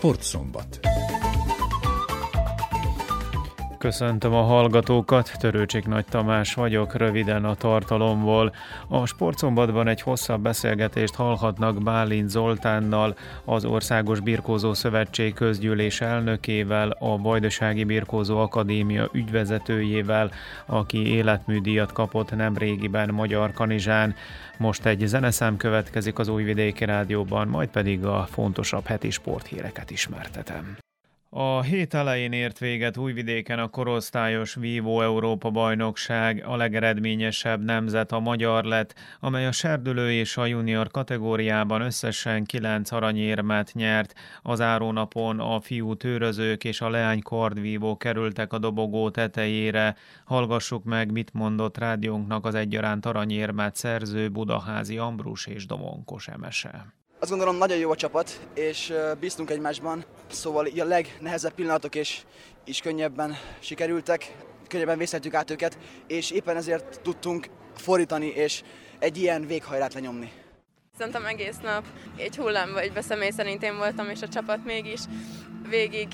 Sportszombat. Köszöntöm a hallgatókat, Törőcsik Nagy Tamás vagyok, röviden a tartalomból. A sportszombatban egy hosszabb beszélgetést hallhatnak Bálint Zoltánnal, az Országos Birkózó Szövetség közgyűlés elnökével, a Vajdasági Birkózó Akadémia ügyvezetőjével, aki életműdíjat kapott nem régiben Magyar Kanizsán. Most egy zeneszám következik az Újvidéki Rádióban, majd pedig a fontosabb heti sporthíreket ismertetem. A hét elején ért véget Újvidéken a korosztályos Vivo Európa bajnokság, a legeredményesebb nemzet a magyar lett, amely a serdülő és a junior kategóriában összesen 9 aranyérmet nyert. Az árónapon a fiú tőrözők és a leány kordvívó kerültek a dobogó tetejére. Hallgassuk meg, mit mondott rádiónknak az egyaránt aranyérmet szerző Budaházi Ambrus és Domonkos Emese. Azt gondolom nagyon jó a csapat, és bíztunk egymásban, szóval a legnehezebb pillanatok is, is könnyebben sikerültek, könnyebben vészhetjük át őket, és éppen ezért tudtunk fordítani és egy ilyen véghajrát lenyomni. Szerintem egész nap egy hullám vagy személy szerint én voltam, és a csapat mégis végig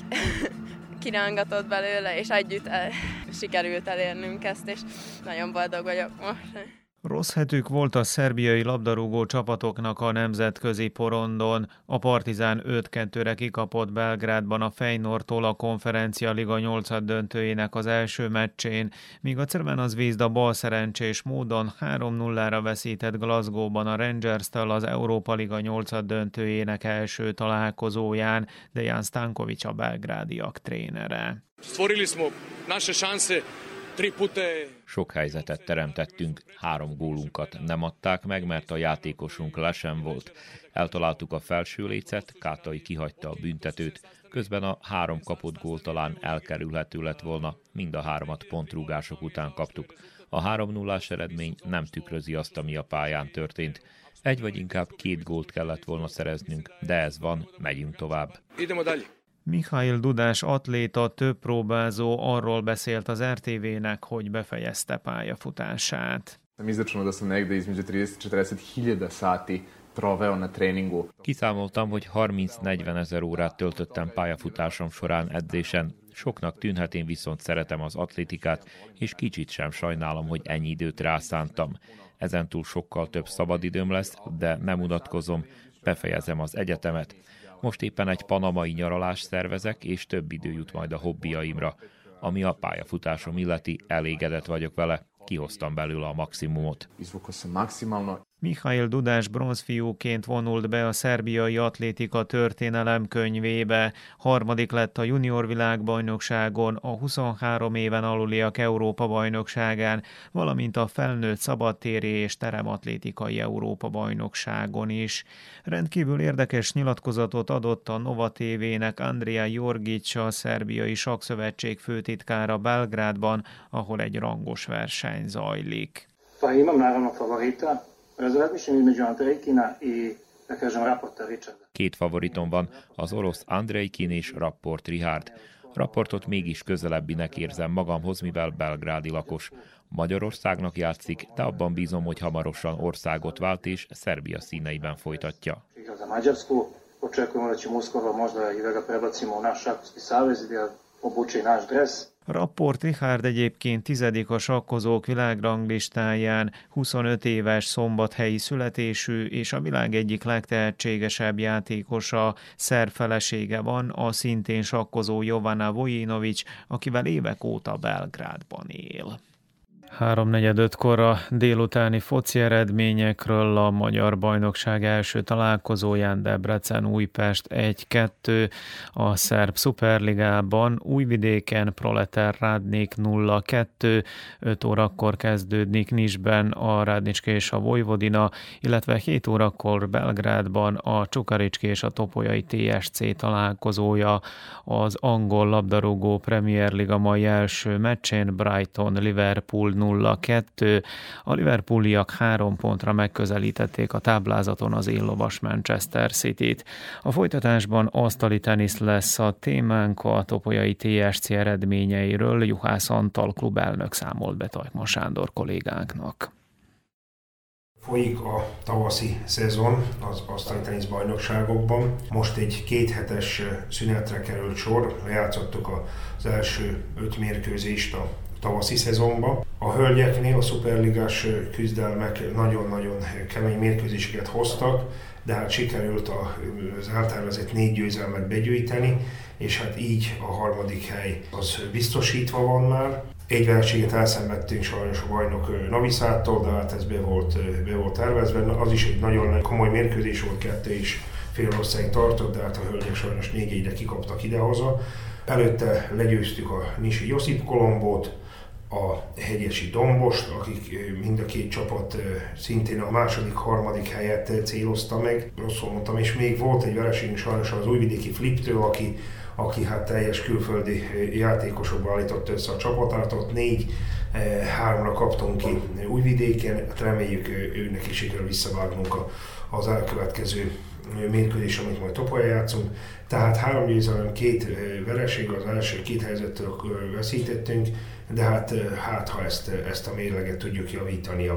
kirángatott belőle, és együtt el, sikerült elérnünk ezt, és nagyon boldog vagyok most. Rossz hetük volt a szerbiai labdarúgó csapatoknak a nemzetközi porondon. A Partizán 5-2-re kikapott Belgrádban a Feynortól a konferencia liga 8 döntőjének az első meccsén, míg a Cerven Vízda bal szerencsés módon 3-0-ra veszített Glasgow-ban a Rangers-től az Európa Liga 8 döntőjének első találkozóján, Dejan Stankovic a belgrádiak trénere. Stvorili smo naše šanse sok helyzetet teremtettünk, három gólunkat nem adták meg, mert a játékosunk lesen volt. Eltaláltuk a felső lécet, Kátai kihagyta a büntetőt, közben a három kapott gól talán elkerülhető lett volna, mind a háromat pontrúgások után kaptuk. A 3 0 eredmény nem tükrözi azt, ami a pályán történt. Egy vagy inkább két gólt kellett volna szereznünk, de ez van, megyünk tovább. Idemo dalje. Mihail Dudás atléta több próbázó arról beszélt az RTV-nek, hogy befejezte pályafutását. Izračunao da sam negde između 30-40 hiljada sati proveo na treningu. Kiszámoltam, hogy 30-40 ezer órát töltöttem pályafutásom során edzésen. Soknak tűnhet, én viszont szeretem az atlétikát, és kicsit sem sajnálom, hogy ennyi időt rászántam. Ezentúl sokkal több szabadidőm lesz, de nem unatkozom, befejezem az egyetemet. Most éppen egy panamai nyaralást szervezek, és több idő jut majd a hobbiaimra. Ami a pályafutásom illeti, elégedett vagyok vele, kihoztam belőle a maximumot. Mihail Dudás bronzfiúként vonult be a szerbiai atlétika történelem könyvébe. Harmadik lett a junior világbajnokságon, a 23 éven aluliak Európa bajnokságán, valamint a felnőtt szabadtéri és terematlétikai Európa bajnokságon is. Rendkívül érdekes nyilatkozatot adott a Nova TV-nek Andrea Jorgic, a szerbiai sakszövetség főtitkára Belgrádban, ahol egy rangos verseny zajlik. Pa imam naravno favorita, Két favoritom van, az orosz Andrejkin és Rapport Richard. Rapportot mégis közelebbinek érzem magamhoz, mivel belgrádi lakos. Magyarországnak játszik, de abban bízom, hogy hamarosan országot vált és Szerbia színeiben folytatja. Očekujemo da ćemo uskoro možda i da ga prebacimo u naš šahovski savez i da obuče naš dres. Rapport Richard egyébként tizedik a sakkozók világranglistáján, 25 éves szombathelyi születésű és a világ egyik legtehetségesebb játékosa, szerb felesége van, a szintén sakkozó Jovana Vojinovics, akivel évek óta Belgrádban él. Háromnegyed a délutáni foci eredményekről a Magyar Bajnokság első találkozóján Debrecen Újpest 1-2, a Szerb Szuperligában Újvidéken Proleter Rádnék 0-2, 5 órakor kezdődnik Nisben a Rádnicske és a Vojvodina, illetve 7 órakor Belgrádban a Csukaricski és a Topolyai TSC találkozója. Az angol labdarúgó Premier Liga mai első meccsén Brighton Liverpool 0-2. A Liverpooliak három pontra megközelítették a táblázaton az éllovas Manchester City-t. A folytatásban asztali tenisz lesz a témánk a topolyai TSC eredményeiről Juhász Antal klubelnök számolt be Tajkma Sándor kollégánknak. Folyik a tavaszi szezon az asztali tenisz bajnokságokban. Most egy kéthetes szünetre került sor, lejátszottuk az első öt mérkőzést a tavaszi szezonba. A hölgyeknél a szuperligás küzdelmek nagyon-nagyon kemény mérkőzéseket hoztak, de hát sikerült az eltervezett négy győzelmet begyűjteni, és hát így a harmadik hely az biztosítva van már. Egy verséget elszenvedtünk sajnos a bajnok Naviszától, de hát ez be volt, be volt tervezve. Az is egy nagyon komoly mérkőzés volt, kettő is fél ország tartott, de hát a hölgyek sajnos négy egyre kikaptak idehaza. Előtte legyőztük a Nisi Josip Kolombót, a hegyesi Dombost, akik mind a két csapat szintén a második, harmadik helyet célozta meg. Rosszul mondtam, és még volt egy vereségünk sajnos az újvidéki Fliptől, aki aki hát teljes külföldi játékosokból állított össze a csapatát, ott négy háromra kaptunk ki újvidéken, hát reméljük őnek is sikerül visszavágnunk az elkövetkező mérkőzés, amit majd Topolya játszunk. Tehát három győzelem, két vereség, az első két helyzettől veszítettünk, de hát, hát ha ezt, ezt a mérleget tudjuk javítani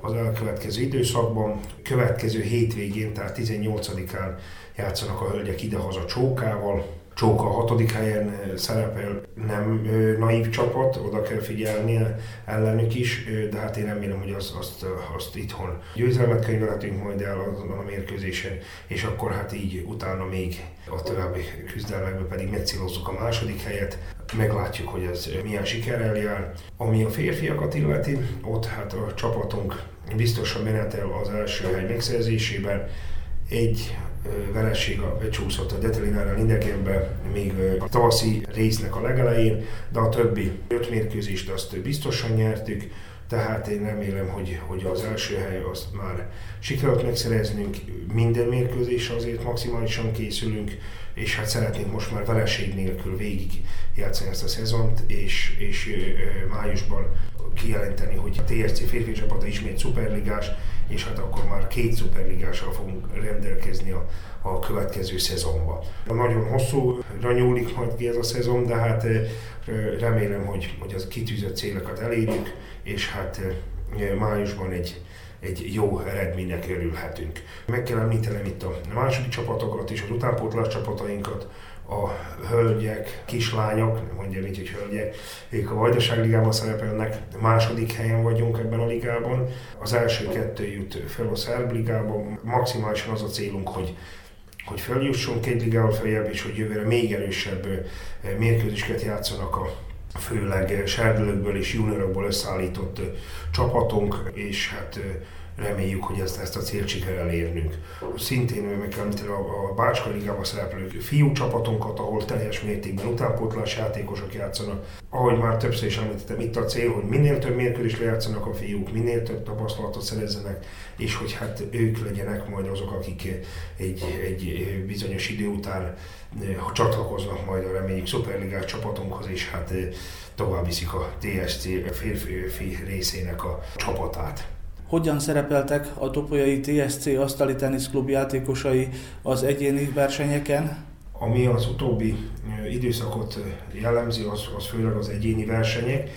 az elkövetkező időszakban. Következő hétvégén, tehát 18-án játszanak a hölgyek idehaza Csókával, Csóka hatodik helyen szerepel, nem naív csapat, oda kell figyelni ellenük is, de hát én remélem, hogy azt, azt, azt itthon győzelmet könyvelhetünk majd el azon a mérkőzésen, és akkor hát így utána még a további küzdelmekben pedig megcélozzuk a második helyet, meglátjuk, hogy ez milyen sikerrel jár. Ami a férfiakat illeti, ott hát a csapatunk biztosan menetel az első hely megszerzésében, egy vereség a becsúszott a Detelinárral idegenbe még a tavaszi résznek a legelején, de a többi öt mérkőzést azt biztosan nyertük, tehát én remélem, hogy, hogy az első hely azt már sikerült megszereznünk, minden mérkőzésre azért maximálisan készülünk, és hát szeretnénk most már vereség nélkül végig játszani ezt a szezont, és, és májusban kijelenteni, hogy a TSC férfi csapata ismét szuperligás, és hát akkor már két szuperligással fogunk rendelkezni a, a következő szezonba. Nagyon hosszúra nyúlik majd ki ez a szezon, de hát remélem, hogy, hogy az kitűzött célokat elérjük, és hát májusban egy, egy jó eredménynek örülhetünk. Meg kell említenem itt a második csapatokat és az utánpótlás csapatainkat, a hölgyek, kislányok, mondja így, hogy hölgyek, ők a Vajdaság Ligában szerepelnek, második helyen vagyunk ebben a ligában. Az első kettő jut fel a Szerb Ligában. Maximálisan az a célunk, hogy hogy feljussunk egy ligával feljebb, és hogy jövőre még erősebb mérkőzéseket játszanak a főleg serdülőkből és juniorokból összeállított csapatunk, és hát reméljük, hogy ezt, ezt a célt sikerül elérnünk. Szintén meg kell a, a Bácska Ligában szereplő fiú csapatunkat, ahol teljes mértékben utánpótlás játékosok játszanak. Ahogy már többször is említettem, itt a cél, hogy minél több mérkőzést lejátszanak a fiúk, minél több tapasztalatot szerezzenek, és hogy hát ők legyenek majd azok, akik egy, egy bizonyos idő után ha csatlakoznak majd a reméljük szuperligás csapatunkhoz, és hát tovább viszik a TSC férfi részének a csapatát. Hogyan szerepeltek a Topolyai TSC Asztali Teniszklub játékosai az egyéni versenyeken? Ami az utóbbi időszakot jellemzi, az, az főleg az egyéni versenyek.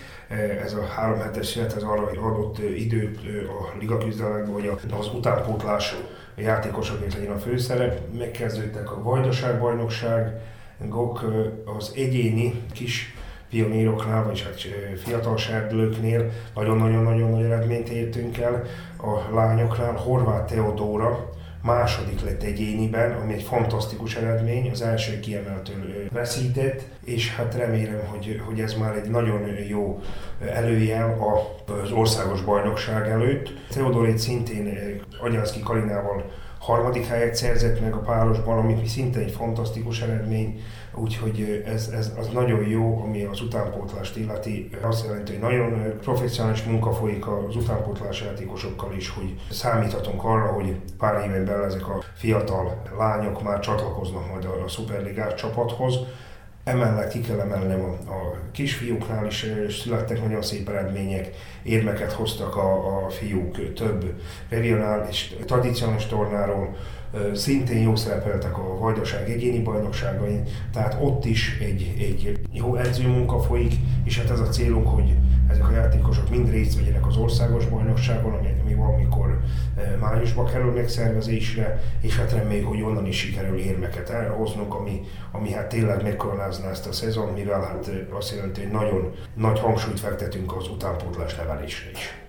Ez a három hetes szünet, ez arra adott időt a liga küzdelemekben, hogy az utánpótlás játékosoknak legyen a főszerep. Megkezdődtek a Vajdaság bajnokság, az egyéni kis pioníroknál, vagy hát fiatal serdülőknél nagyon-nagyon-nagyon nagy eredményt értünk el. A lányoknál Horváth Teodóra második lett egyéniben, ami egy fantasztikus eredmény, az első kiemeltől veszített, és hát remélem, hogy, hogy ez már egy nagyon jó előjel az országos bajnokság előtt. Teodor szintén Agyánszki Kalinával harmadik helyet szerzett meg a párosban, ami szinte egy fantasztikus eredmény, úgyhogy ez, ez az nagyon jó, ami az utánpótlást illeti. Azt jelenti, hogy nagyon professzionális munka folyik az utánpótlás játékosokkal is, hogy számíthatunk arra, hogy pár éven belül ezek a fiatal lányok már csatlakoznak majd a szuperligás csapathoz. Emellett ki kell emelnem a, a kisfiúknál is születtek nagyon szép eredmények, érmeket hoztak a, a fiúk több regionális, tradicionális tornáról, szintén jó szerepeltek a Vajdaság egyéni bajnokságain, tehát ott is egy, egy jó edzőmunka folyik, és hát ez a célunk, hogy ezek a játékosok mind részt vegyenek az országos bajnokságon, ami, ami valamikor májusban kerül megszervezésre, és hát reméljük, hogy onnan is sikerül érmeket elhoznunk, ami, ami hát tényleg megkoronázná ezt a szezon, mivel hát azt jelenti, hogy nagyon nagy hangsúlyt fektetünk az utánpótlás nevelésre is.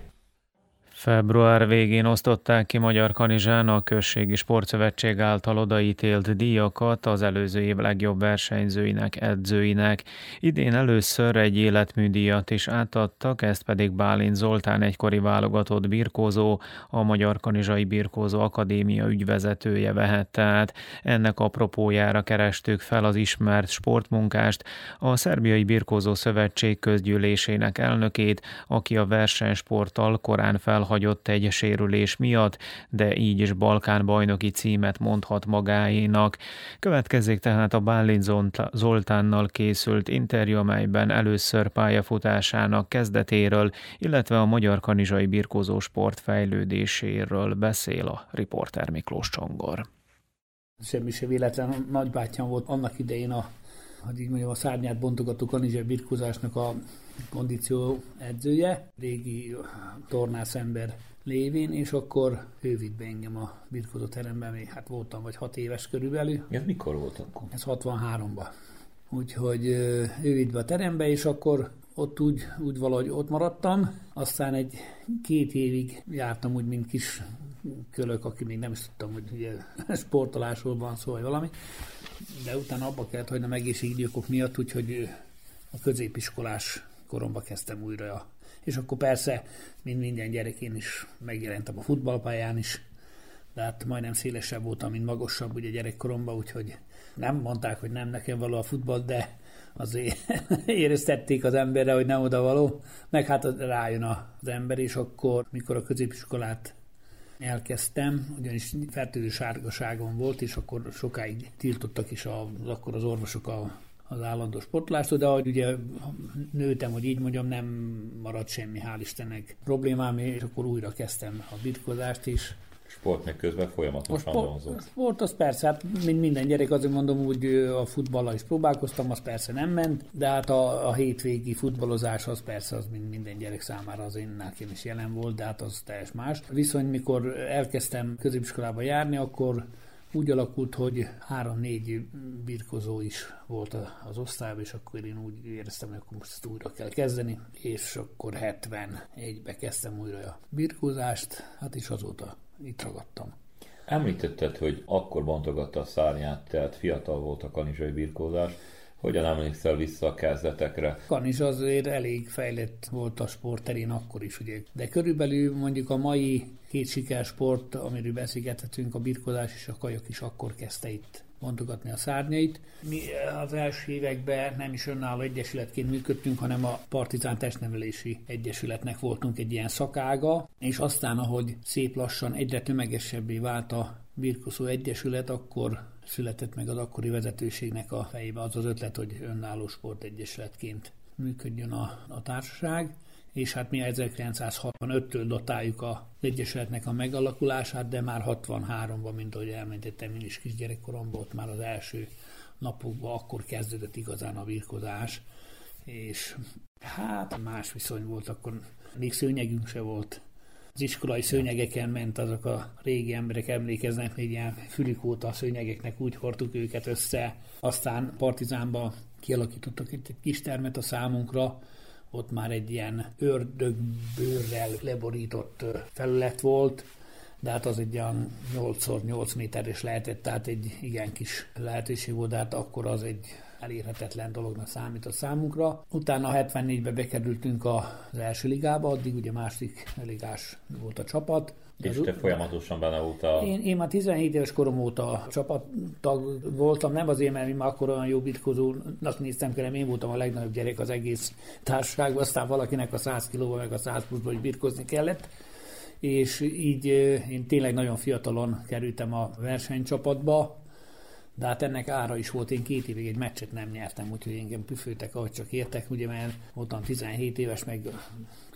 Február végén osztották ki Magyar Kanizsán a Községi Sportszövetség által odaítélt díjakat az előző év legjobb versenyzőinek, edzőinek. Idén először egy életműdíjat is átadtak, ezt pedig Bálint Zoltán egykori válogatott birkózó, a Magyar Kanizsai Birkózó Akadémia ügyvezetője vehette át. Ennek apropójára kerestük fel az ismert sportmunkást, a Szerbiai Birkózó Szövetség közgyűlésének elnökét, aki a versenysporttal korán fel elhagyott egy sérülés miatt, de így is Balkán bajnoki címet mondhat magáénak. Következzék tehát a Bálint Zoltánnal készült interjú, amelyben először pályafutásának kezdetéről, illetve a magyar kanizsai birkózó sport fejlődéséről beszél a riporter Miklós Csongor. Semmi se véletlen, nagybátyám volt annak idején a hogy így mondjam, a szárnyát bontogató kanizsai birkózásnak a kondíció edzője, régi tornász ember lévén, és akkor ő vitt be engem a birkózó teremben, még hát voltam vagy hat éves körülbelül. Ez mikor volt akkor? Ez 63-ban. Úgyhogy ő vitt be a terembe, és akkor ott úgy, úgy valahogy ott maradtam, aztán egy két évig jártam úgy, mint kis kölök, aki még nem is tudtam, hogy ugye sportolásról van szó, vagy valami, de utána abba kellett hagynom egészségügyi okok miatt, úgyhogy a középiskolás koromba kezdtem újra. És akkor persze, mint minden gyerek, én is megjelentem a futballpályán is, de hát majdnem szélesebb voltam, mint magasabb ugye gyerekkoromban, úgyhogy nem mondták, hogy nem nekem való a futball, de azért éreztették az emberre, hogy nem oda való, meg hát rájön az ember, és akkor, mikor a középiskolát elkezdtem, ugyanis fertőző sárgaságom volt, és akkor sokáig tiltottak is az, akkor az orvosok a az állandó sportlástól, de ahogy ugye nőtem, hogy így mondjam, nem maradt semmi, hál' Istennek problémám, és akkor újra kezdtem a bitkozást is. Sport meg közben folyamatosan. A sport az persze, hát mint minden gyerek, azért mondom, úgy a futballal is próbálkoztam, az persze nem ment, de hát a, a hétvégi futballozás az persze az mint minden gyerek számára az én nekem is jelen volt, de hát az teljes más. Viszont mikor elkezdtem középiskolába járni, akkor úgy alakult, hogy három-négy birkozó is volt az osztályban, és akkor én úgy éreztem, hogy akkor most ezt újra kell kezdeni, és akkor 71-be kezdtem újra a birkózást, hát is azóta itt ragadtam. Említetted, hogy akkor bontogatta a szárnyát, tehát fiatal volt a kanizsai birkózás. Hogyan emlékszel vissza a kezdetekre? Kanizs azért elég fejlett volt a sportterén akkor is, ugye. De körülbelül mondjuk a mai két sikersport, amiről beszélgethetünk, a birkozás és a kajak is akkor kezdte itt bontogatni a szárnyait. Mi az első években nem is önálló egyesületként működtünk, hanem a Partizán Testnevelési Egyesületnek voltunk egy ilyen szakága, és aztán, ahogy szép lassan egyre tömegesebbé vált a Birkoszó Egyesület, akkor született meg az akkori vezetőségnek a fejébe az az ötlet, hogy önálló sportegyesületként működjön a, a társaság és hát mi 1965-től dotáljuk a Egyesületnek a megalakulását, de már 63-ban, mint ahogy elmentettem én is kisgyerekkoromban, ott már az első napokban akkor kezdődött igazán a birkozás, és hát más viszony volt, akkor még szőnyegünk se volt. Az iskolai szőnyegeken ment azok a régi emberek, emlékeznek, hogy ilyen fülikóta a szőnyegeknek úgy hordtuk őket össze. Aztán Partizánba kialakítottak itt egy kis termet a számunkra, ott már egy ilyen ördögbőrrel leborított felület volt, de hát az egy olyan 8x8 méteres lehetett, tehát egy igen kis lehetőség volt, de hát akkor az egy elérhetetlen dolognak számít a számunkra. Utána 74-ben bekerültünk az első ligába, addig ugye másik ligás volt a csapat, és te folyamatosan benne voltál? Én, én már 17 éves korom óta csapattag voltam, nem azért, mert én már akkor olyan jó bitkozónak néztem, hanem én voltam a legnagyobb gyerek az egész társaságban, aztán valakinek a 100 kilóval, meg a 100 pluszban hogy birkozni kellett és így én tényleg nagyon fiatalon kerültem a versenycsapatba, de hát ennek ára is volt, én két évig egy meccset nem nyertem, úgyhogy engem püfőtek, ahogy csak értek, ugye, mert voltam 17 éves, meg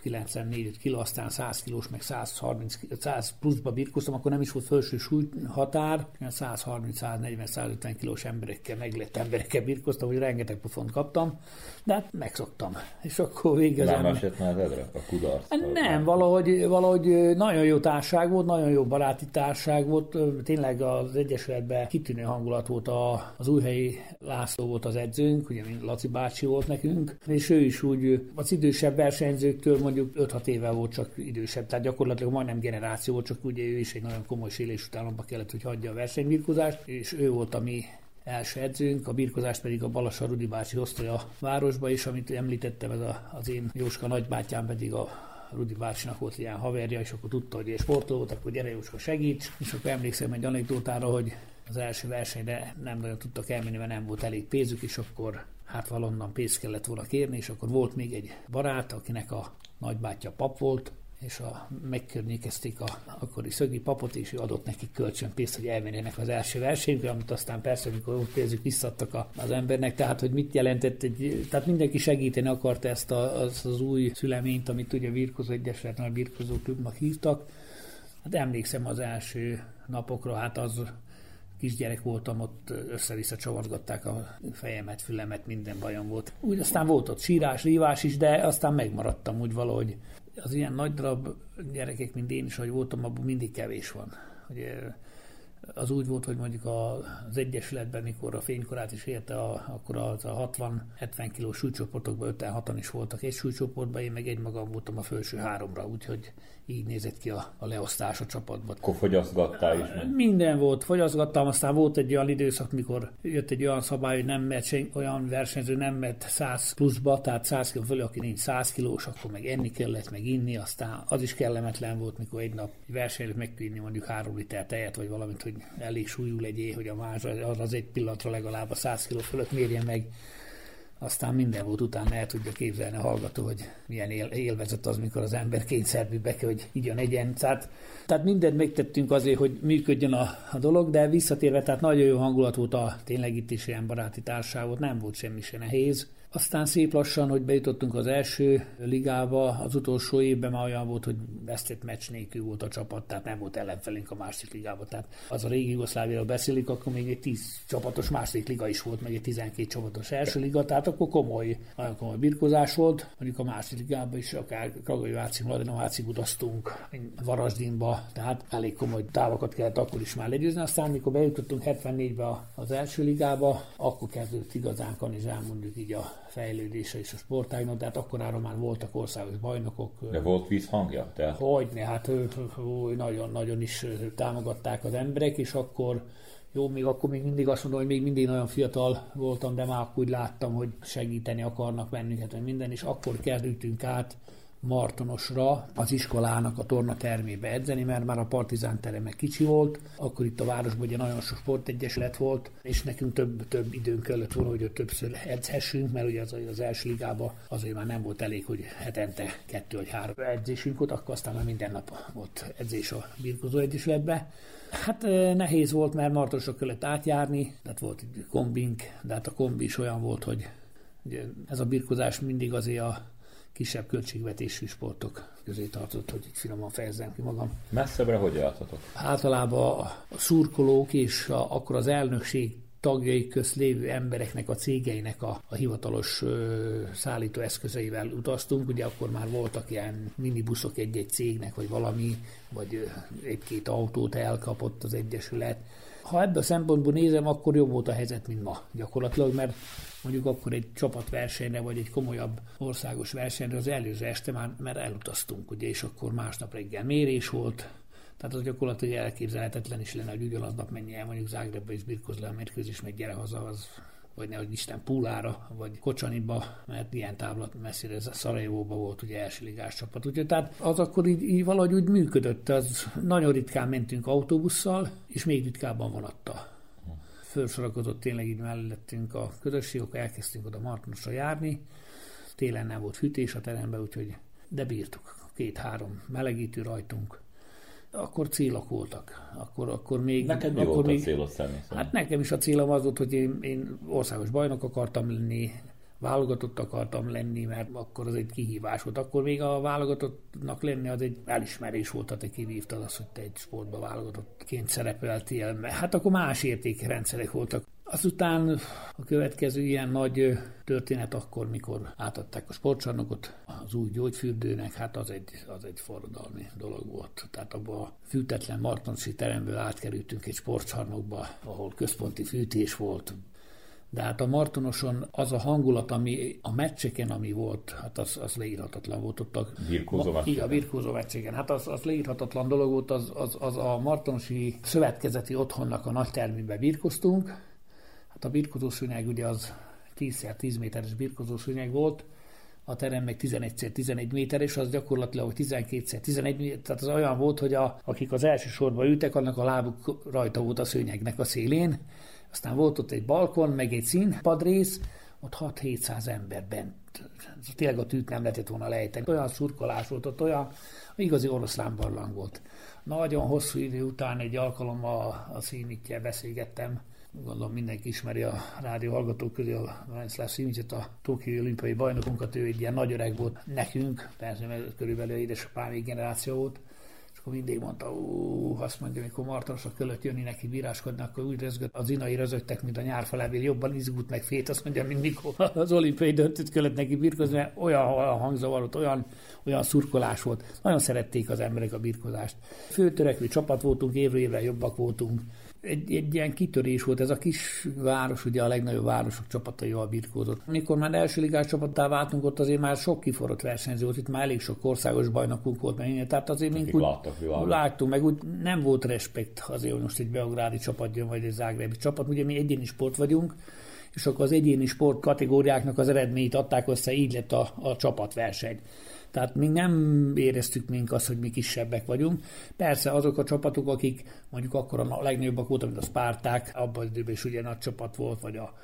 94 kg, aztán 100 kilós, meg 130, 100 pluszba birkoztam, akkor nem is volt felső súly határ, 130, 140, 150 kilós emberekkel, meglett emberekkel birkoztam, hogy rengeteg pofont kaptam, de hát megszoktam. És akkor végül Nem esett már edre a kudarc? Nem, valahogy, valahogy nagyon jó társág volt, nagyon jó baráti társág volt, tényleg az Egyesületben kitűnő hangulat volt, a, az újhelyi László volt az edzőnk, ugye Laci bácsi volt nekünk, és ő is úgy az idősebb versenyzőktől mondjuk 5-6 éve volt csak idősebb, tehát gyakorlatilag majdnem generáció volt, csak ugye ő is egy nagyon komoly sérülés után kellett, hogy hagyja a versenybirkozást, és ő volt a mi első edzőnk, a birkozást pedig a Balassa Rudi bácsi hozta a városba, és amit említettem, ez a, az én Jóska nagybátyám pedig a Rudi bácsinak volt ilyen haverja, és akkor tudta, hogy egy sportoló akkor gyere Jóska segíts, és akkor emlékszem egy anekdótára, hogy az első versenyre nem nagyon tudtak elmenni, mert nem volt elég pénzük, és akkor hát valonnan pénzt kellett volna kérni, és akkor volt még egy barát, akinek a nagybátyja pap volt, és a, megkörnyékezték a akkori szögi papot, és ő adott nekik kölcsönpénzt, hogy elmenjenek az első versenyre, amit aztán persze, amikor ott pénzük visszadtak a, az embernek, tehát hogy mit jelentett, egy, tehát mindenki segíteni akarta ezt a, az, az új szüleményt, amit ugye Virkozó Egyesület, a Virkozó Klubnak hívtak. Hát emlékszem az első napokra, hát az kisgyerek voltam, ott össze-vissza csavargatták a fejemet, fülemet, minden bajom volt. Úgy aztán volt ott sírás, rívás is, de aztán megmaradtam úgy valahogy. Az ilyen nagy darab gyerekek, mint én is, hogy voltam, abban mindig kevés van. Ugye az úgy volt, hogy mondjuk az Egyesületben, mikor a fénykorát is érte, a, akkor az a 60-70 kilós súlycsoportokban 56-an is voltak egy súlycsoportban, én meg egymagam voltam a felső háromra, úgyhogy így nézett ki a, a leosztás a csapatban. Akkor fogyaszgattál is? Meg? Minden volt, fogyaszgattam, aztán volt egy olyan időszak, mikor jött egy olyan szabály, hogy nem mert olyan versenyző nem mert 100 pluszba, tehát 100 kiló fölé, aki nincs 100 kilós, akkor meg enni kellett, meg inni, aztán az is kellemetlen volt, mikor egy nap egy versenyzőt meg mondjuk 3 liter tejet, vagy valamit, hogy elég súlyú legyél, hogy a más az egy pillanatra legalább a 100 kiló fölött mérje meg aztán minden volt utána el tudja képzelni a hallgató, hogy milyen él, élvezet az, mikor az ember kényszerbű be kell, hogy igyon egyen. Tehát, tehát mindent megtettünk azért, hogy működjön a, a dolog, de visszatérve, tehát nagyon jó hangulat volt a tényleg itt is ilyen baráti társaság nem volt semmi se nehéz. Aztán szép lassan, hogy bejutottunk az első ligába, az utolsó évben már olyan volt, hogy vesztett meccs nélkül volt a csapat, tehát nem volt ellenfelünk a másik ligában. Tehát az a régi Jugoszláviáról beszélik, akkor még egy 10 csapatos második liga is volt, meg egy 12 csapatos első liga, tehát akkor komoly, nagyon komoly birkozás volt. Mondjuk a másik ligában is akár Kragai Váci, Mladenovácig utaztunk, Tehát elég komoly távokat kellett akkor is már legyőzni. Aztán, mikor bejutottunk 74-be az első ligába, akkor kezdődött igazán kanizsán mondjuk így a fejlődése és a sportágnak, de hát akkorára már voltak országos bajnokok. De volt vízhangja? Tehát... Hogyne, hát nagyon-nagyon is támogatták az emberek, és akkor jó, még akkor még mindig azt mondom, hogy még mindig nagyon fiatal voltam, de már akkor úgy láttam, hogy segíteni akarnak bennünket, hogy minden, és akkor kerültünk át Martonosra az iskolának a torna termébe edzeni, mert már a partizán tereme kicsi volt, akkor itt a városban ugye nagyon sok sportegyesület volt, és nekünk több, több időnk kellett volna, hogy többször edzhessünk, mert ugye az, az első ligában azért már nem volt elég, hogy hetente kettő vagy három edzésünk volt, akkor aztán már minden nap volt edzés a birkozó egyesületbe. Hát nehéz volt, mert Martosra kellett átjárni, tehát volt egy kombink, de hát a kombi is olyan volt, hogy ugye ez a birkozás mindig azért a kisebb költségvetésű sportok közé tartott, hogy így finoman fejezzem ki magam. Messzebbre hogy jártatok? Általában a szurkolók és a, akkor az elnökség tagjai közt lévő embereknek, a cégeinek a, a hivatalos ö, szállító eszközeivel utaztunk. Ugye akkor már voltak ilyen minibuszok egy-egy cégnek, vagy valami, vagy egy-két autót elkapott az Egyesület. Ha ebből a szempontból nézem, akkor jobb volt a helyzet, mint ma gyakorlatilag, mert mondjuk akkor egy csapatversenyre, vagy egy komolyabb országos versenyre az előző este már, már elutaztunk, ugye, és akkor másnap reggel mérés volt, tehát az gyakorlatilag elképzelhetetlen is lenne, hogy ugyanaznap menj el mondjuk Zágrebbe és birkozz le a mérkőzés, meg gyere haza, az vagy nehogy Isten Púlára, vagy Kocsaniba, mert ilyen táblat messzire, ez a Szarajevóba volt ugye első ligás csapat. Úgyhogy tehát az akkor így, így valahogy úgy működött, az nagyon ritkán mentünk autóbusszal, és még ritkábban vonatta felsorakozott tényleg így mellettünk a közösség, akkor elkezdtünk oda Martonosra járni. Télen nem volt fűtés a teremben, úgyhogy de bírtuk. Két-három melegítő rajtunk. Akkor célok voltak. Akkor, akkor még... Neked mi akkor volt még, a célod személy Hát nekem is a célom az volt, hogy én, én országos bajnok akartam lenni, válogatott akartam lenni, mert akkor az egy kihívás volt. Akkor még a válogatottnak lenni az egy elismerés volt, ha te kivívtad azt, hogy te egy sportba válogatottként szerepeltél. Hát akkor más értékrendszerek voltak. Azután a következő ilyen nagy történet akkor, mikor átadták a sportcsarnokot az új gyógyfürdőnek, hát az egy, az egy forradalmi dolog volt. Tehát abba a fűtetlen Martonsi teremből átkerültünk egy sportcsarnokba, ahol központi fűtés volt, de hát a Martonoson az a hangulat, ami a meccseken, ami volt, hát az, az leírhatatlan volt ott a... Birkózó meccseken. A birkózó meccseken. Hát az, az leírhatatlan dolog volt, az, az, az a Martonosi szövetkezeti otthonnak a nagy termében birkoztunk. Hát a birkozó szűnyeg ugye az 10x10 méteres birkozó szűnyeg volt, a terem meg 11x11 méteres, az gyakorlatilag 12x11 méter, tehát az olyan volt, hogy a, akik az első sorba ültek, annak a lábuk rajta volt a szőnyegnek a szélén, aztán volt ott egy balkon, meg egy színpadrész, ott 6-700 ember bent. Tényleg a tűt nem lehetett volna lejteni. Olyan szurkolás volt ott, olyan igazi oroszlán barlang volt. Nagyon hosszú idő után egy alkalommal a színítje beszélgettem, gondolom mindenki ismeri a rádió hallgatók közé a Vániszláv Szimicsot, a Tokió olimpiai bajnokunkat, ő egy ilyen nagy öreg volt nekünk, persze mert körülbelül édesapám még generáció volt, akkor mindig mondta, ó, azt mondja, amikor Martonosok között jönni neki bíráskodni, akkor úgy rözgött, az inai rözögtek, mint a nyárfalevél, jobban izgult meg fét, azt mondja, mint mikor az olimpiai döntőt kellett neki birkozni, mert olyan, olyan hangzavar olyan, olyan szurkolás volt. Nagyon szerették az emberek a birkozást. Főtörekvő csapat voltunk, évről évre jobbak voltunk, egy, egy ilyen kitörés volt, ez a kis város, ugye a legnagyobb városok csapatai jól birkózott. Amikor már első ligás csapattá váltunk, ott azért már sok kiforrott versenyző volt, itt már elég sok országos bajnokunk volt, meg tehát azért mink úgy láttunk, meg úgy nem volt respekt azért, hogy most egy beográdi csapat jön, vagy egy zágrebi csapat, ugye mi egyéni sport vagyunk, és akkor az egyéni sport kategóriáknak az eredményét adták össze, így lett a, a csapatverseny. Tehát mi nem éreztük mink azt, hogy mi kisebbek vagyunk. Persze azok a csapatok, akik mondjuk akkor a legnagyobbak voltak, mint a Spárták, abban az időben is ugye nagy csapat volt, vagy a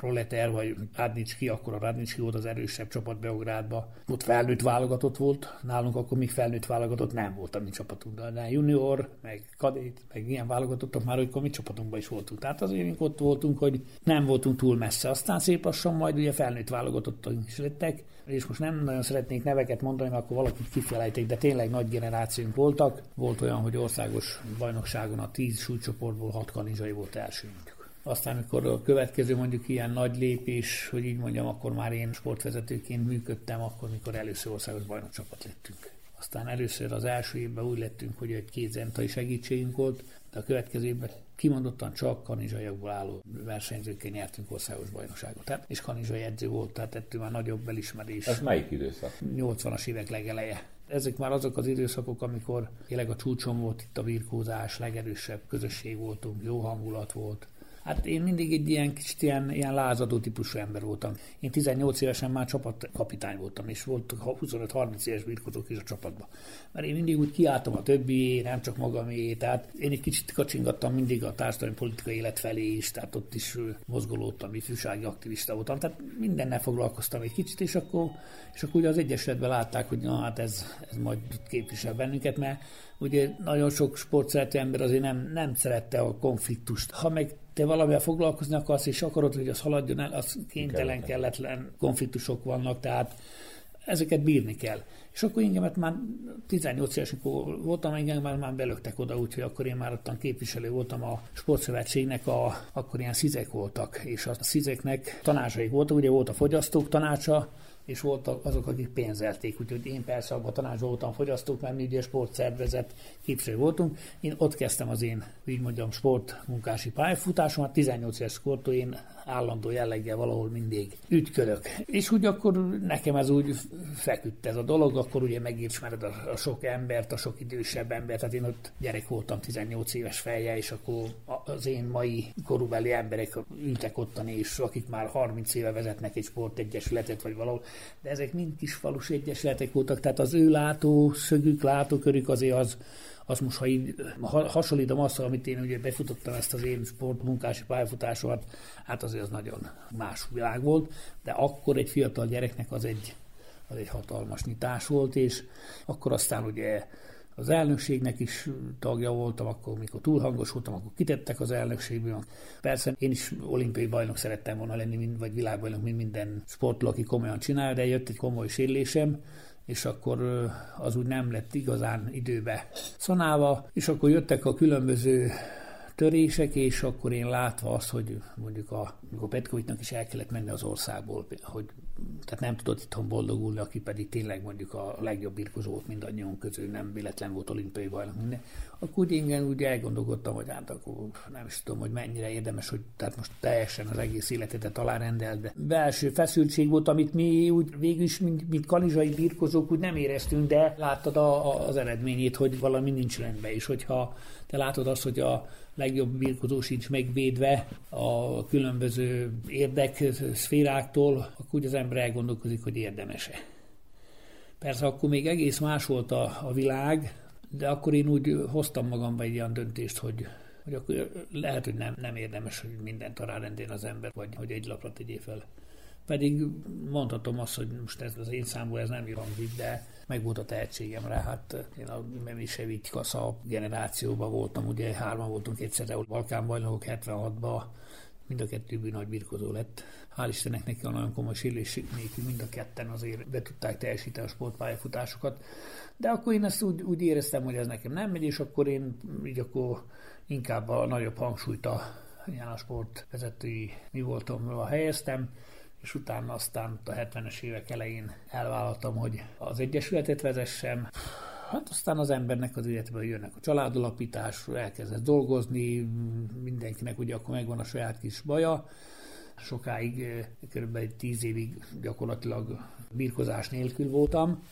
Proleter, vagy Radnicski, akkor a Radnicski volt az erősebb csapat Beográdba. Ott felnőtt válogatott volt, nálunk akkor még felnőtt válogatott nem volt a mi csapatunkban, de junior, meg kadét, meg ilyen válogatottak már, hogy mi csapatunkban is voltunk. Tehát azért ott voltunk, hogy nem voltunk túl messze. Aztán szép lassan majd ugye felnőtt válogatottak is lettek, és most nem nagyon szeretnék neveket mondani, mert akkor valakit kifelejték, de tényleg nagy generációnk voltak. Volt olyan, hogy országos bajnokságon a tíz súlycsoportból hat kanizsai volt elsőnk. Aztán, amikor a következő mondjuk ilyen nagy lépés, hogy így mondjam, akkor már én sportvezetőként működtem, akkor, mikor először országos bajnokcsapat lettünk. Aztán először az első évben úgy lettünk, hogy egy két zentai segítségünk volt, de a következő évben kimondottan csak kanizsaiakból álló versenyzőkkel nyertünk országos bajnokságot. Tehát, és kanizsai edző volt, tehát ettől már nagyobb elismerés. Ez melyik időszak? 80-as évek legeleje. Ezek már azok az időszakok, amikor tényleg a csúcson volt itt a birkózás, legerősebb közösség voltunk, jó hangulat volt, Hát én mindig egy ilyen kicsit ilyen, ilyen lázadó típusú ember voltam. Én 18 évesen már csapatkapitány voltam, és volt 25-30 éves birkozók is a csapatban. Mert én mindig úgy kiálltam a többi, nem csak magamé, tehát én egy kicsit kacsingattam mindig a társadalmi politikai élet felé is, tehát ott is mozgolódtam, ifjúsági aktivista voltam, tehát mindennel foglalkoztam egy kicsit, és akkor, és akkor ugye az egyesületben látták, hogy na hát ez, ez majd képvisel bennünket, mert ugye nagyon sok sportszerető ember azért nem, nem szerette a konfliktust. Ha meg te valamivel foglalkozni akarsz, és akarod, hogy az haladjon el, az kénytelen, kelletlen konfliktusok vannak, tehát ezeket bírni kell. És akkor engemet már 18 éves voltam, engem már, már belöktek oda, úgyhogy akkor én már ottan képviselő voltam a sportszövetségnek, a, akkor ilyen szizek voltak, és a szizeknek tanácsaik voltak, ugye volt a fogyasztók tanácsa, és voltak azok, akik pénzelték. Úgyhogy én persze abban a tanács voltam fogyasztók, mert mi ugye sportszervezet képviselő voltunk. Én ott kezdtem az én, úgy mondjam, sportmunkási pályafutásomat, 18 éves kortól én állandó jelleggel valahol mindig ütkölök. És úgy akkor nekem ez úgy feküdt ez a dolog, akkor ugye megismered a, a sok embert, a sok idősebb embert, tehát én ott gyerek voltam, 18 éves feje, és akkor az én mai korúbeli emberek ültek ottan, és akik már 30 éve vezetnek egy sportegyesületet, vagy valahol, de ezek mind kis falus egyesületek voltak, tehát az ő látószögük, látókörük azért az, azt most, ha így hasonlítom azt, amit én ugye befutottam ezt az én sportmunkási pályafutásomat, hát azért az nagyon más világ volt, de akkor egy fiatal gyereknek az egy, az egy hatalmas nyitás volt, és akkor aztán ugye az elnökségnek is tagja voltam, akkor mikor túl hangos voltam, akkor kitettek az elnökségből. Persze én is olimpiai bajnok szerettem volna lenni, vagy világbajnok, mint minden sportoló, aki komolyan csinál, de jött egy komoly sérülésem, és akkor az úgy nem lett igazán időbe szanálva, és akkor jöttek a különböző törések, és akkor én látva azt, hogy mondjuk a, a Petkovicsnak is el kellett menni az országból, hogy tehát nem tudott itthon boldogulni, aki pedig tényleg mondjuk a legjobb birkozó volt mindannyiunk közül, nem véletlen volt olimpiai bajnok minden. Akkor úgy igen, úgy elgondolkodtam, hogy hát akkor nem is tudom, hogy mennyire érdemes, hogy tehát most teljesen az egész életetet alárendel, de belső feszültség volt, amit mi úgy végül is, mint, mint kanizsai birkozók úgy nem éreztünk, de láttad a, a, az eredményét, hogy valami nincs rendben, és hogyha te látod azt, hogy a legjobb birkozó sincs megvédve a különböző érdek szféráktól, akkor úgy az ember elgondolkozik, hogy érdemese. Persze akkor még egész más volt a, a világ, de akkor én úgy hoztam magamba egy olyan döntést, hogy, hogy akkor lehet, hogy nem, nem érdemes, hogy mindent alárendén az ember, vagy hogy egy lapra tegyé fel. Pedig mondhatom azt, hogy most ez az én számból ez nem hangzik, de meg a tehetségem rá. Hát én a Memisevic kasza generációban voltam, ugye hárman voltunk egyszerre Balkán bajnokok 76-ban, mind a kettő nagy birkozó lett. Hál' Istennek neki a nagyon komoly sérülés nélkül mind a ketten azért be tudták teljesíteni a sportpályafutásokat. De akkor én ezt úgy, úgy éreztem, hogy ez nekem nem megy, és akkor én így akkor inkább a nagyobb hangsúlyt a János Sport vezetői mi voltomra helyeztem, és utána aztán a 70-es évek elején elvállaltam, hogy az Egyesületet vezessem, Hát aztán az embernek az életben jönnek a családalapítás, elkezdett dolgozni, mindenkinek ugye akkor megvan a saját kis baja. Sokáig, eh, kb. tíz évig gyakorlatilag birkozás nélkül voltam,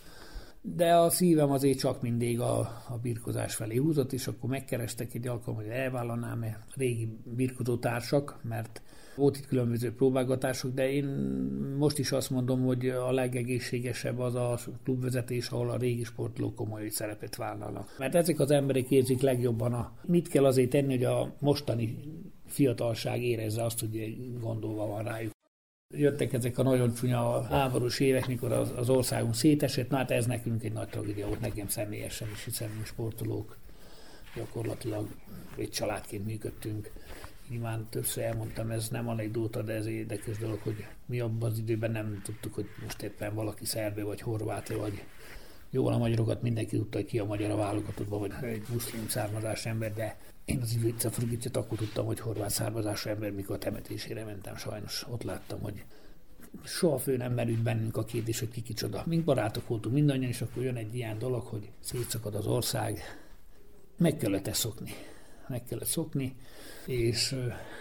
de a szívem azért csak mindig a, a birkozás felé húzott, és akkor megkerestek egy alkalmat, hogy elvállalnám-e régi birkozó társak, mert volt itt különböző próbálgatások, de én most is azt mondom, hogy a legegészségesebb az a klubvezetés, ahol a régi sportolók komoly szerepet vállalnak. Mert ezek az emberek érzik legjobban a... Mit kell azért tenni, hogy a mostani fiatalság érezze azt, hogy gondolva van rájuk. Jöttek ezek a nagyon csúnya háborús évek, mikor az, az országunk szétesett, na hát ez nekünk egy nagy tragédia volt, nekem személyesen is, hiszen mi sportolók gyakorlatilag egy családként működtünk. Nyilván többször elmondtam, ez nem anekdóta, de ez egy érdekes dolog, hogy mi abban az időben nem tudtuk, hogy most éppen valaki szerbe vagy horvát vagy jól a magyarokat mindenki tudta, ki a magyar a válogatottban, vagy egy muszlim származás ember, de én az Ivica Frugicet akkor tudtam, hogy horvát származású ember, mikor a temetésére mentem, sajnos ott láttam, hogy soha fő nem merült bennünk a kérdés, hogy ki kicsoda. Mink barátok voltunk mindannyian, és akkor jön egy ilyen dolog, hogy szétszakad az ország. Meg kellett ezt szokni. Meg kellett szokni, és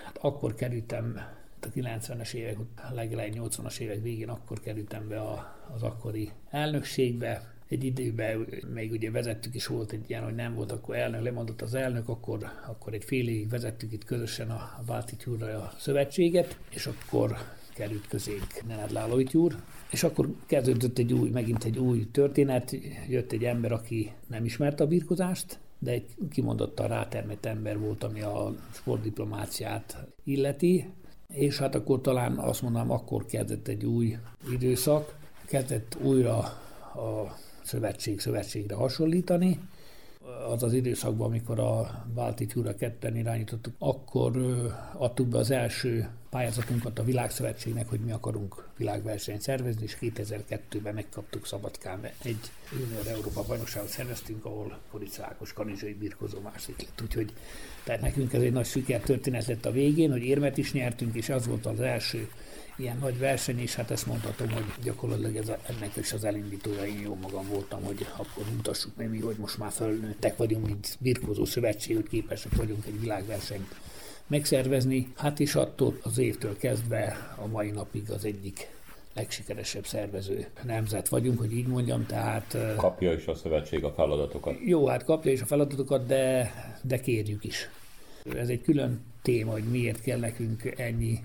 hát akkor kerültem a 90-es évek, legelején 80-as évek végén akkor kerültem be a, az akkori elnökségbe, egy időben még ugye vezettük is volt egy ilyen, hogy nem volt, akkor elnök, lemondott az elnök, akkor, akkor egy fél évig vezettük itt közösen a, Tyúrra a szövetséget, és akkor került közénk Nenad Lálovics úr, és akkor kezdődött egy új, megint egy új történet, jött egy ember, aki nem ismerte a birkozást, de egy kimondottan rátermett ember volt, ami a sportdiplomáciát illeti, és hát akkor talán azt mondanám, akkor kezdett egy új időszak, kezdett újra a szövetség szövetségre hasonlítani. Az az időszakban, amikor a Balti Tyúra ketten irányítottuk, akkor adtuk be az első pályázatunkat a Világszövetségnek, hogy mi akarunk világversenyt szervezni, és 2002-ben megkaptuk Szabadkán egy Junior Európa bajnokságot szerveztünk, ahol Koric Ákos kanizsai birkozó másik lett. Úgyhogy tehát nekünk ez egy nagy sikertörténet lett a végén, hogy érmet is nyertünk, és az volt az első ilyen nagy verseny, és hát ezt mondhatom, hogy gyakorlatilag ez a, ennek is az elindítója, én jó magam voltam, hogy akkor mutassuk meg mi, hogy most már felnőttek vagyunk, mint birkózó szövetség, hogy képesek vagyunk egy világversenyt megszervezni. Hát és attól az évtől kezdve a mai napig az egyik legsikeresebb szervező nemzet vagyunk, hogy így mondjam, tehát... Kapja is a szövetség a feladatokat. Jó, hát kapja is a feladatokat, de, de kérjük is. Ez egy külön téma, hogy miért kell nekünk ennyi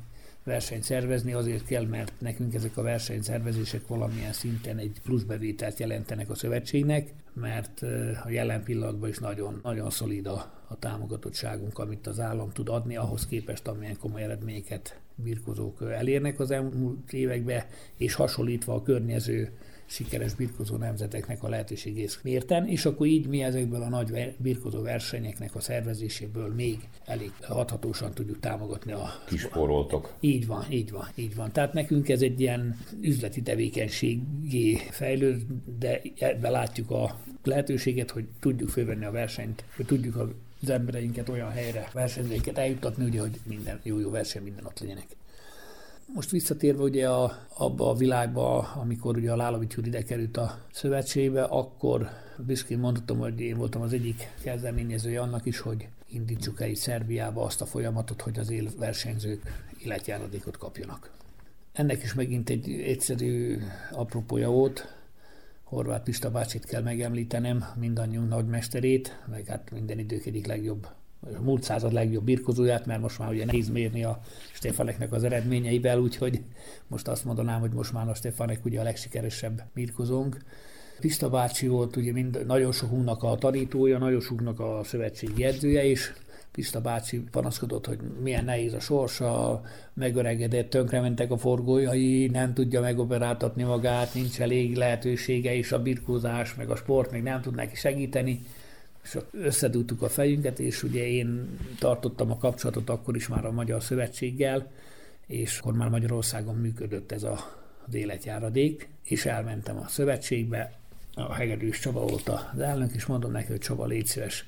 versenyt szervezni, azért kell, mert nekünk ezek a versenyszervezések valamilyen szinten egy pluszbevételt jelentenek a szövetségnek, mert a jelen pillanatban is nagyon, nagyon szolid a, a támogatottságunk, amit az állam tud adni, ahhoz képest, amilyen komoly eredményeket birkozók elérnek az elmúlt években, és hasonlítva a környező sikeres birkozó nemzeteknek a lehetőségét mérten, és akkor így mi ezekből a nagy birkozó versenyeknek a szervezéséből még elég hathatósan tudjuk támogatni a... Kisporoltok. Így van, így van, így van. Tehát nekünk ez egy ilyen üzleti tevékenységé fejlőd, de ebben látjuk a lehetőséget, hogy tudjuk fölvenni a versenyt, hogy tudjuk az embereinket olyan helyre, versenyzőket eljuttatni, ugye, hogy minden jó, jó verseny, minden ott legyenek. Most visszatérve ugye a, abba a világba, amikor ugye a Lálovics úr ide került a szövetségbe, akkor büszkén mondhatom, hogy én voltam az egyik kezdeményezője annak is, hogy indítsuk el itt Szerbiába azt a folyamatot, hogy az élversenyzők életjáradékot kapjanak. Ennek is megint egy egyszerű apropója volt, Horváth Pista bácsit kell megemlítenem, mindannyiunk nagymesterét, meg hát minden idők egyik legjobb múlt század legjobb birkozóját, mert most már ugye nehéz mérni a Stefaneknek az eredményeivel, úgyhogy most azt mondanám, hogy most már a Stefanek ugye a legsikeresebb birkozónk. Pista bácsi volt ugye mind, nagyon sokunknak a tanítója, nagyon sokunknak a szövetségi edzője is, Pista bácsi panaszkodott, hogy milyen nehéz a sorsa, megöregedett, tönkrementek a forgójai, nem tudja megoperáltatni magát, nincs elég lehetősége, és a birkózás, meg a sport még nem tud neki segíteni és összedújtuk a fejünket, és ugye én tartottam a kapcsolatot akkor is már a Magyar Szövetséggel, és akkor már Magyarországon működött ez a, az életjáradék, és elmentem a szövetségbe, a Hegedűs Csaba volt az elnök, és mondom neki, hogy Csaba, légy szíves,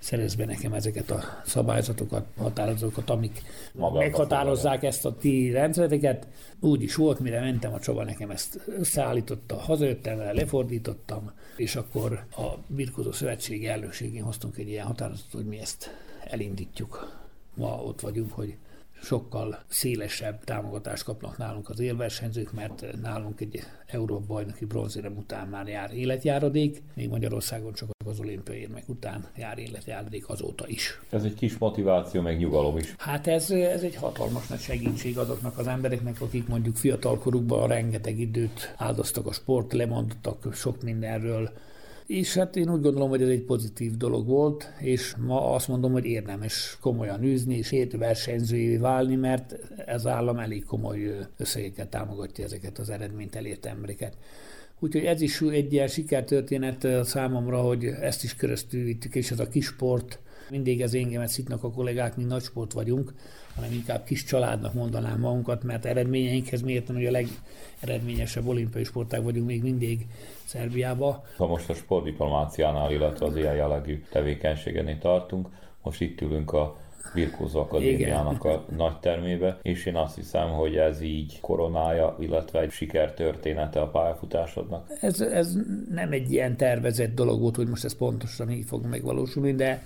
szerez be nekem ezeket a szabályzatokat, határozókat, amik Maga meghatározzák ezt a ti rendszereket. Úgy is volt, mire mentem, a Csaba nekem ezt összeállította, hazajöttem vele, lefordítottam, és akkor a Birkozó Szövetség elnökségén hoztunk egy ilyen határozatot, hogy mi ezt elindítjuk. Ma ott vagyunk, hogy sokkal szélesebb támogatást kapnak nálunk az élversenyzők, mert nálunk egy Európa bajnoki bronzérem után már jár életjáradék, még Magyarországon csak az olimpiai érmek után jár életjáradék azóta is. Ez egy kis motiváció, meg nyugalom is. Hát ez, ez egy hatalmas nagy segítség azoknak az embereknek, akik mondjuk fiatalkorukban rengeteg időt áldoztak a sport, lemondottak sok mindenről, és hát én úgy gondolom, hogy ez egy pozitív dolog volt, és ma azt mondom, hogy érdemes komolyan űzni és versenyzőjévé válni, mert ez állam elég komoly összegekkel támogatja ezeket az eredményt elért embereket. Úgyhogy ez is egy ilyen sikertörténet számomra, hogy ezt is köröztül vittük, és ez a kis sport, mindig ez engemet szitnak a kollégák, mi nagy sport vagyunk, hanem inkább kis családnak mondanám magunkat, mert eredményeinkhez mértem, hogy a legeredményesebb olimpiai sportág vagyunk még mindig Szerbiába. Ha most a sportdiplomáciánál, illetve az ilyen jellegű tevékenységenél tartunk, most itt ülünk a Birkózó Akadémiának Igen. a nagy termébe, és én azt hiszem, hogy ez így koronája, illetve egy sikertörténete a pályafutásodnak. Ez, ez nem egy ilyen tervezett dolog volt, hogy most ez pontosan így fog megvalósulni, de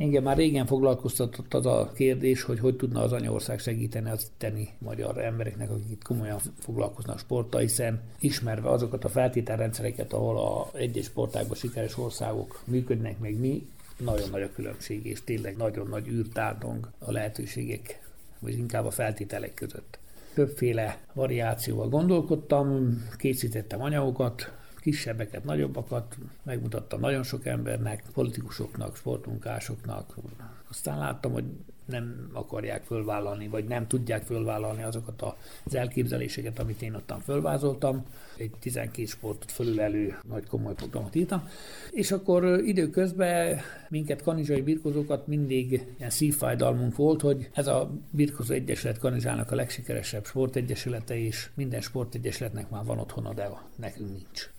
Engem már régen foglalkoztatott az a kérdés, hogy hogy tudna az anyaország segíteni az tenni magyar embereknek, akik itt komolyan foglalkoznak sporttal, hiszen ismerve azokat a feltételrendszereket, ahol a egyes sportágban sikeres országok működnek, meg mi, nagyon nagy a különbség, és tényleg nagyon nagy űrtárdong a lehetőségek, vagy inkább a feltételek között. Többféle variációval gondolkodtam, készítettem anyagokat, kisebbeket, nagyobbakat, megmutattam nagyon sok embernek, politikusoknak, sportmunkásoknak. Aztán láttam, hogy nem akarják fölvállalni, vagy nem tudják fölvállalni azokat az elképzeléseket, amit én ottan fölvázoltam. Egy 12 sportot fölülelő nagy komoly programot írtam. És akkor időközben minket kanizsai birkozókat mindig ilyen szívfájdalmunk volt, hogy ez a birkozó egyesület kanizsának a legsikeresebb sportegyesülete, és minden sportegyesületnek már van otthona, de nekünk nincs.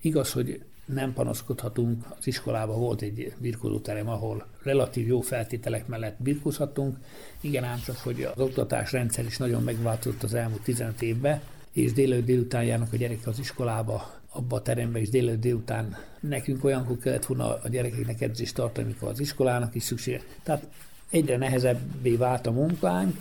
Igaz, hogy nem panaszkodhatunk, az iskolában volt egy birkózóterem, ahol relatív jó feltételek mellett birkózhatunk, igen ám csak, hogy az oktatás rendszer is nagyon megváltozott az elmúlt 15 évben, és délelőtt délután járnak a gyerekek az iskolába, abba a terembe is délelőtt délután. Nekünk olyankor kellett volna a gyerekeknek edzést tartani, amikor az iskolának is szüksége. Tehát egyre nehezebbé vált a munkánk,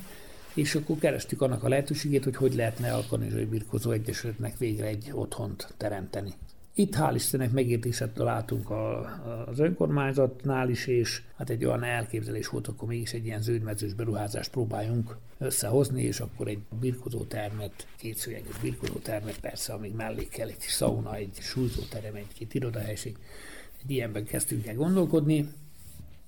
és akkor kerestük annak a lehetőségét, hogy hogy lehetne a Kanizsai Birkozó Egyesületnek végre egy otthont teremteni. Itt hál' Istennek megértését találtunk a, az önkormányzatnál is, és hát egy olyan elképzelés volt, akkor mégis egy ilyen zöldmezős beruházást próbáljunk összehozni, és akkor egy birkozó termet, kétszőjeges birkozó termet, persze, amíg mellé kell egy szauna, egy súlyzóterem, egy-két irodahelység, egy ilyenben kezdtünk el gondolkodni.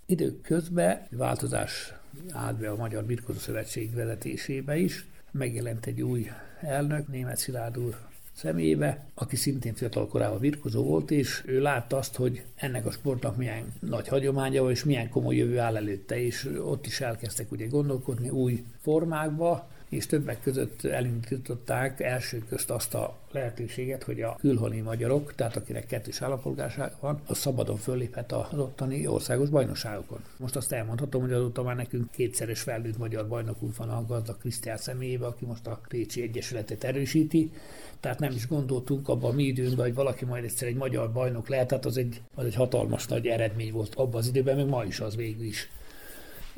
Idők közben változás állt be a Magyar Birkozó Szövetség vezetésébe is, megjelent egy új elnök, német Szilárd úr személyébe, aki szintén fiatal korában virkozó volt, és ő látta azt, hogy ennek a sportnak milyen nagy hagyománya van, és milyen komoly jövő áll előtte, és ott is elkezdtek ugye gondolkodni új formákba, és többek között elindították első közt azt a lehetőséget, hogy a külhoni magyarok, tehát akinek kettős állampolgárság van, az szabadon fölléphet az ottani országos bajnokságokon. Most azt elmondhatom, hogy azóta már nekünk kétszeres felnőtt magyar bajnokunk van a gazdag Krisztián személyébe, aki most a Pécsi Egyesületet erősíti, tehát nem is gondoltunk abban a mi időnkben, hogy valaki majd egyszer egy magyar bajnok lehet, tehát az egy, az egy hatalmas nagy eredmény volt abban az időben, meg ma is az végül is.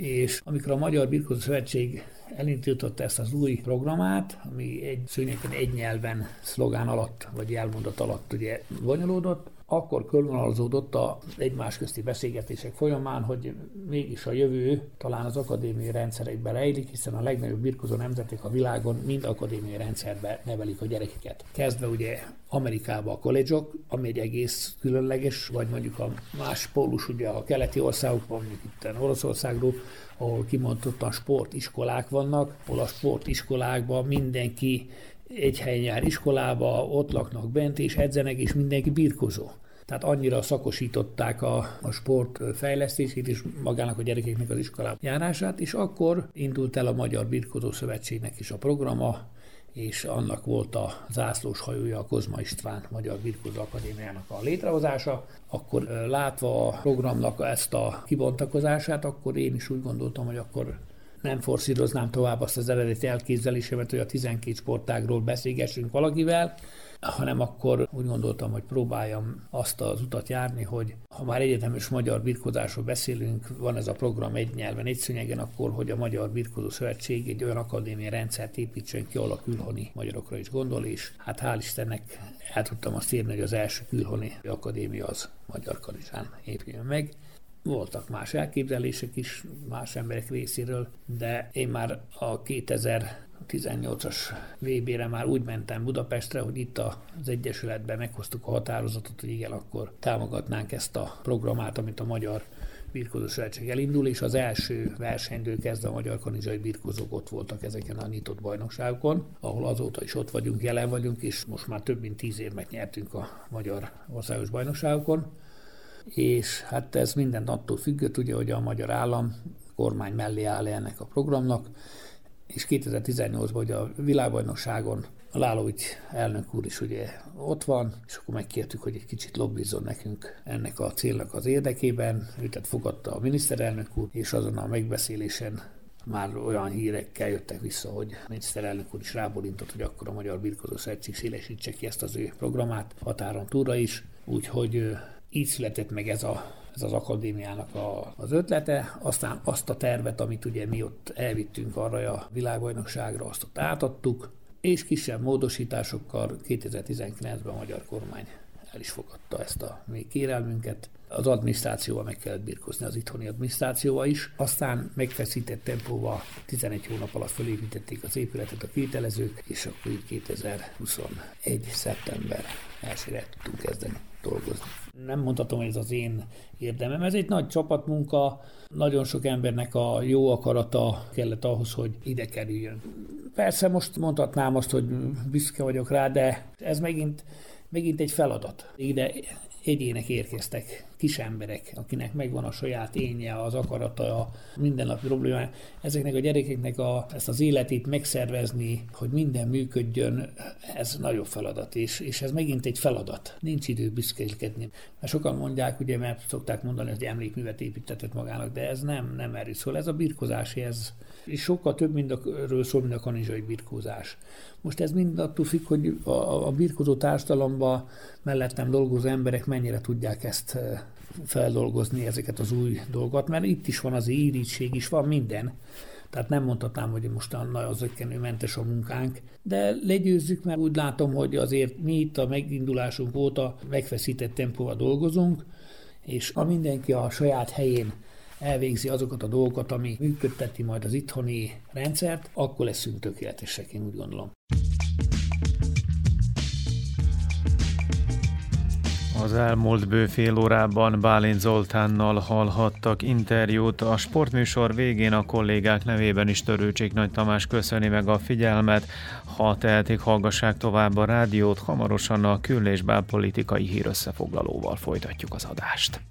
És amikor a Magyar Birkózó Szövetség elindította ezt az új programát, ami egy szőnyegen egy nyelven szlogán alatt, vagy jelmondat alatt ugye bonyolódott, akkor körvonalazódott a egymás közti beszélgetések folyamán, hogy mégis a jövő talán az akadémiai rendszerekben rejlik, hiszen a legnagyobb birkozó nemzetek a világon mind akadémiai rendszerbe nevelik a gyerekeket. Kezdve ugye Amerikában a college ami egy egész különleges, vagy mondjuk a más pólus, ugye a keleti országokban, mondjuk itt Oroszországról, ahol kimondottan sportiskolák vannak, ahol a sportiskolákban mindenki egy helyen jár iskolába, ott laknak bent, és edzenek, és mindenki birkozó. Tehát annyira szakosították a, a sport fejlesztését és magának a gyerekeknek az iskolába járását, és akkor indult el a Magyar Birkozó Szövetségnek is a programa, és annak volt a zászlós hajója a Kozma István Magyar Birkozó Akadémiának a létrehozása. Akkor látva a programnak ezt a kibontakozását, akkor én is úgy gondoltam, hogy akkor nem forszíroznám tovább azt az eredeti elképzelésemet, hogy a 12 sportágról beszélgessünk valakivel, hanem akkor úgy gondoltam, hogy próbáljam azt az utat járni, hogy ha már egyetemes magyar birkozásról beszélünk, van ez a program egy nyelven, egy szőnyegen, akkor, hogy a Magyar Birkozó Szövetség egy olyan akadémiai rendszert építsen ki, ahol a külhoni magyarokra is gondol, és hát hál' Istennek el tudtam azt írni, hogy az első külhoni akadémia az Magyar Karizsán épüljön meg. Voltak más elképzelések is más emberek részéről, de én már a 2018-as VB-re már úgy mentem Budapestre, hogy itt az Egyesületben meghoztuk a határozatot, hogy igen, akkor támogatnánk ezt a programát, amit a Magyar Birkozó Szövetség elindul, és az első versenydől kezdve a magyar kanizsai birkozók ott voltak ezeken a nyitott bajnokságokon, ahol azóta is ott vagyunk, jelen vagyunk, és most már több mint tíz évet nyertünk a magyar országos bajnokságokon. És hát ez mindent attól függött, ugye, hogy a magyar állam kormány mellé áll ennek a programnak, és 2018-ban ugye a világbajnokságon a Lálovics elnök úr is ugye ott van, és akkor megkértük, hogy egy kicsit lobbizzon nekünk ennek a célnak az érdekében. Őtet fogadta a miniszterelnök úr, és azon a megbeszélésen már olyan hírekkel jöttek vissza, hogy a miniszterelnök úr is rábólintott, hogy akkor a Magyar Birkozó Szövetség szélesítse ki ezt az ő programát határon túlra is, úgyhogy így született meg ez, a, ez az akadémiának a, az ötlete, aztán azt a tervet, amit ugye mi ott elvittünk arra a világbajnokságra, azt ott átadtuk, és kisebb módosításokkal 2019-ben a magyar kormány el is fogadta ezt a mi kérelmünket. Az adminisztrációval meg kellett birkozni, az itthoni adminisztrációval is. Aztán megfeszített tempóval 11 hónap alatt felépítették az épületet a kételezők, és akkor így 2021. szeptember 1 tudtunk kezdeni dolgozni. Nem mondhatom, hogy ez az én érdemem. Ez egy nagy csapatmunka, nagyon sok embernek a jó akarata kellett ahhoz, hogy ide kerüljön. Persze most mondhatnám azt, hogy büszke vagyok rá, de ez megint, megint egy feladat. Ide egyének érkeztek, kis emberek, akinek megvan a saját énje, az akarata, a mindennapi problémája. Ezeknek a gyerekeknek a, ezt az életét megszervezni, hogy minden működjön, ez nagyobb feladat, és, és ez megint egy feladat. Nincs idő büszkélkedni. Mert sokan mondják, ugye, mert szokták mondani, hogy emlékművet építetett magának, de ez nem, nem erről szól. Ez a birkozási, ez és sokkal több mindről szól, mint a kanizsai birkózás. Most ez mind attól függ, hogy a, a birkozó társadalomban mellettem dolgozó emberek mennyire tudják ezt eh, feldolgozni, ezeket az új dolgot, mert itt is van az írítség is, van minden. Tehát nem mondhatnám, hogy most nagyon zöggenőmentes a munkánk, de legyőzzük, mert úgy látom, hogy azért mi itt a megindulásunk óta megfeszített tempóval dolgozunk, és a mindenki a saját helyén elvégzi azokat a dolgokat, ami működteti majd az itthoni rendszert, akkor leszünk tökéletesek, én úgy gondolom. Az elmúlt bő fél órában Bálint Zoltánnal hallhattak interjút. A sportműsor végén a kollégák nevében is Törőcsik Nagy Tamás köszöni meg a figyelmet. Ha tehetik, hallgassák tovább a rádiót, hamarosan a kül- és belpolitikai hírösszefoglalóval folytatjuk az adást.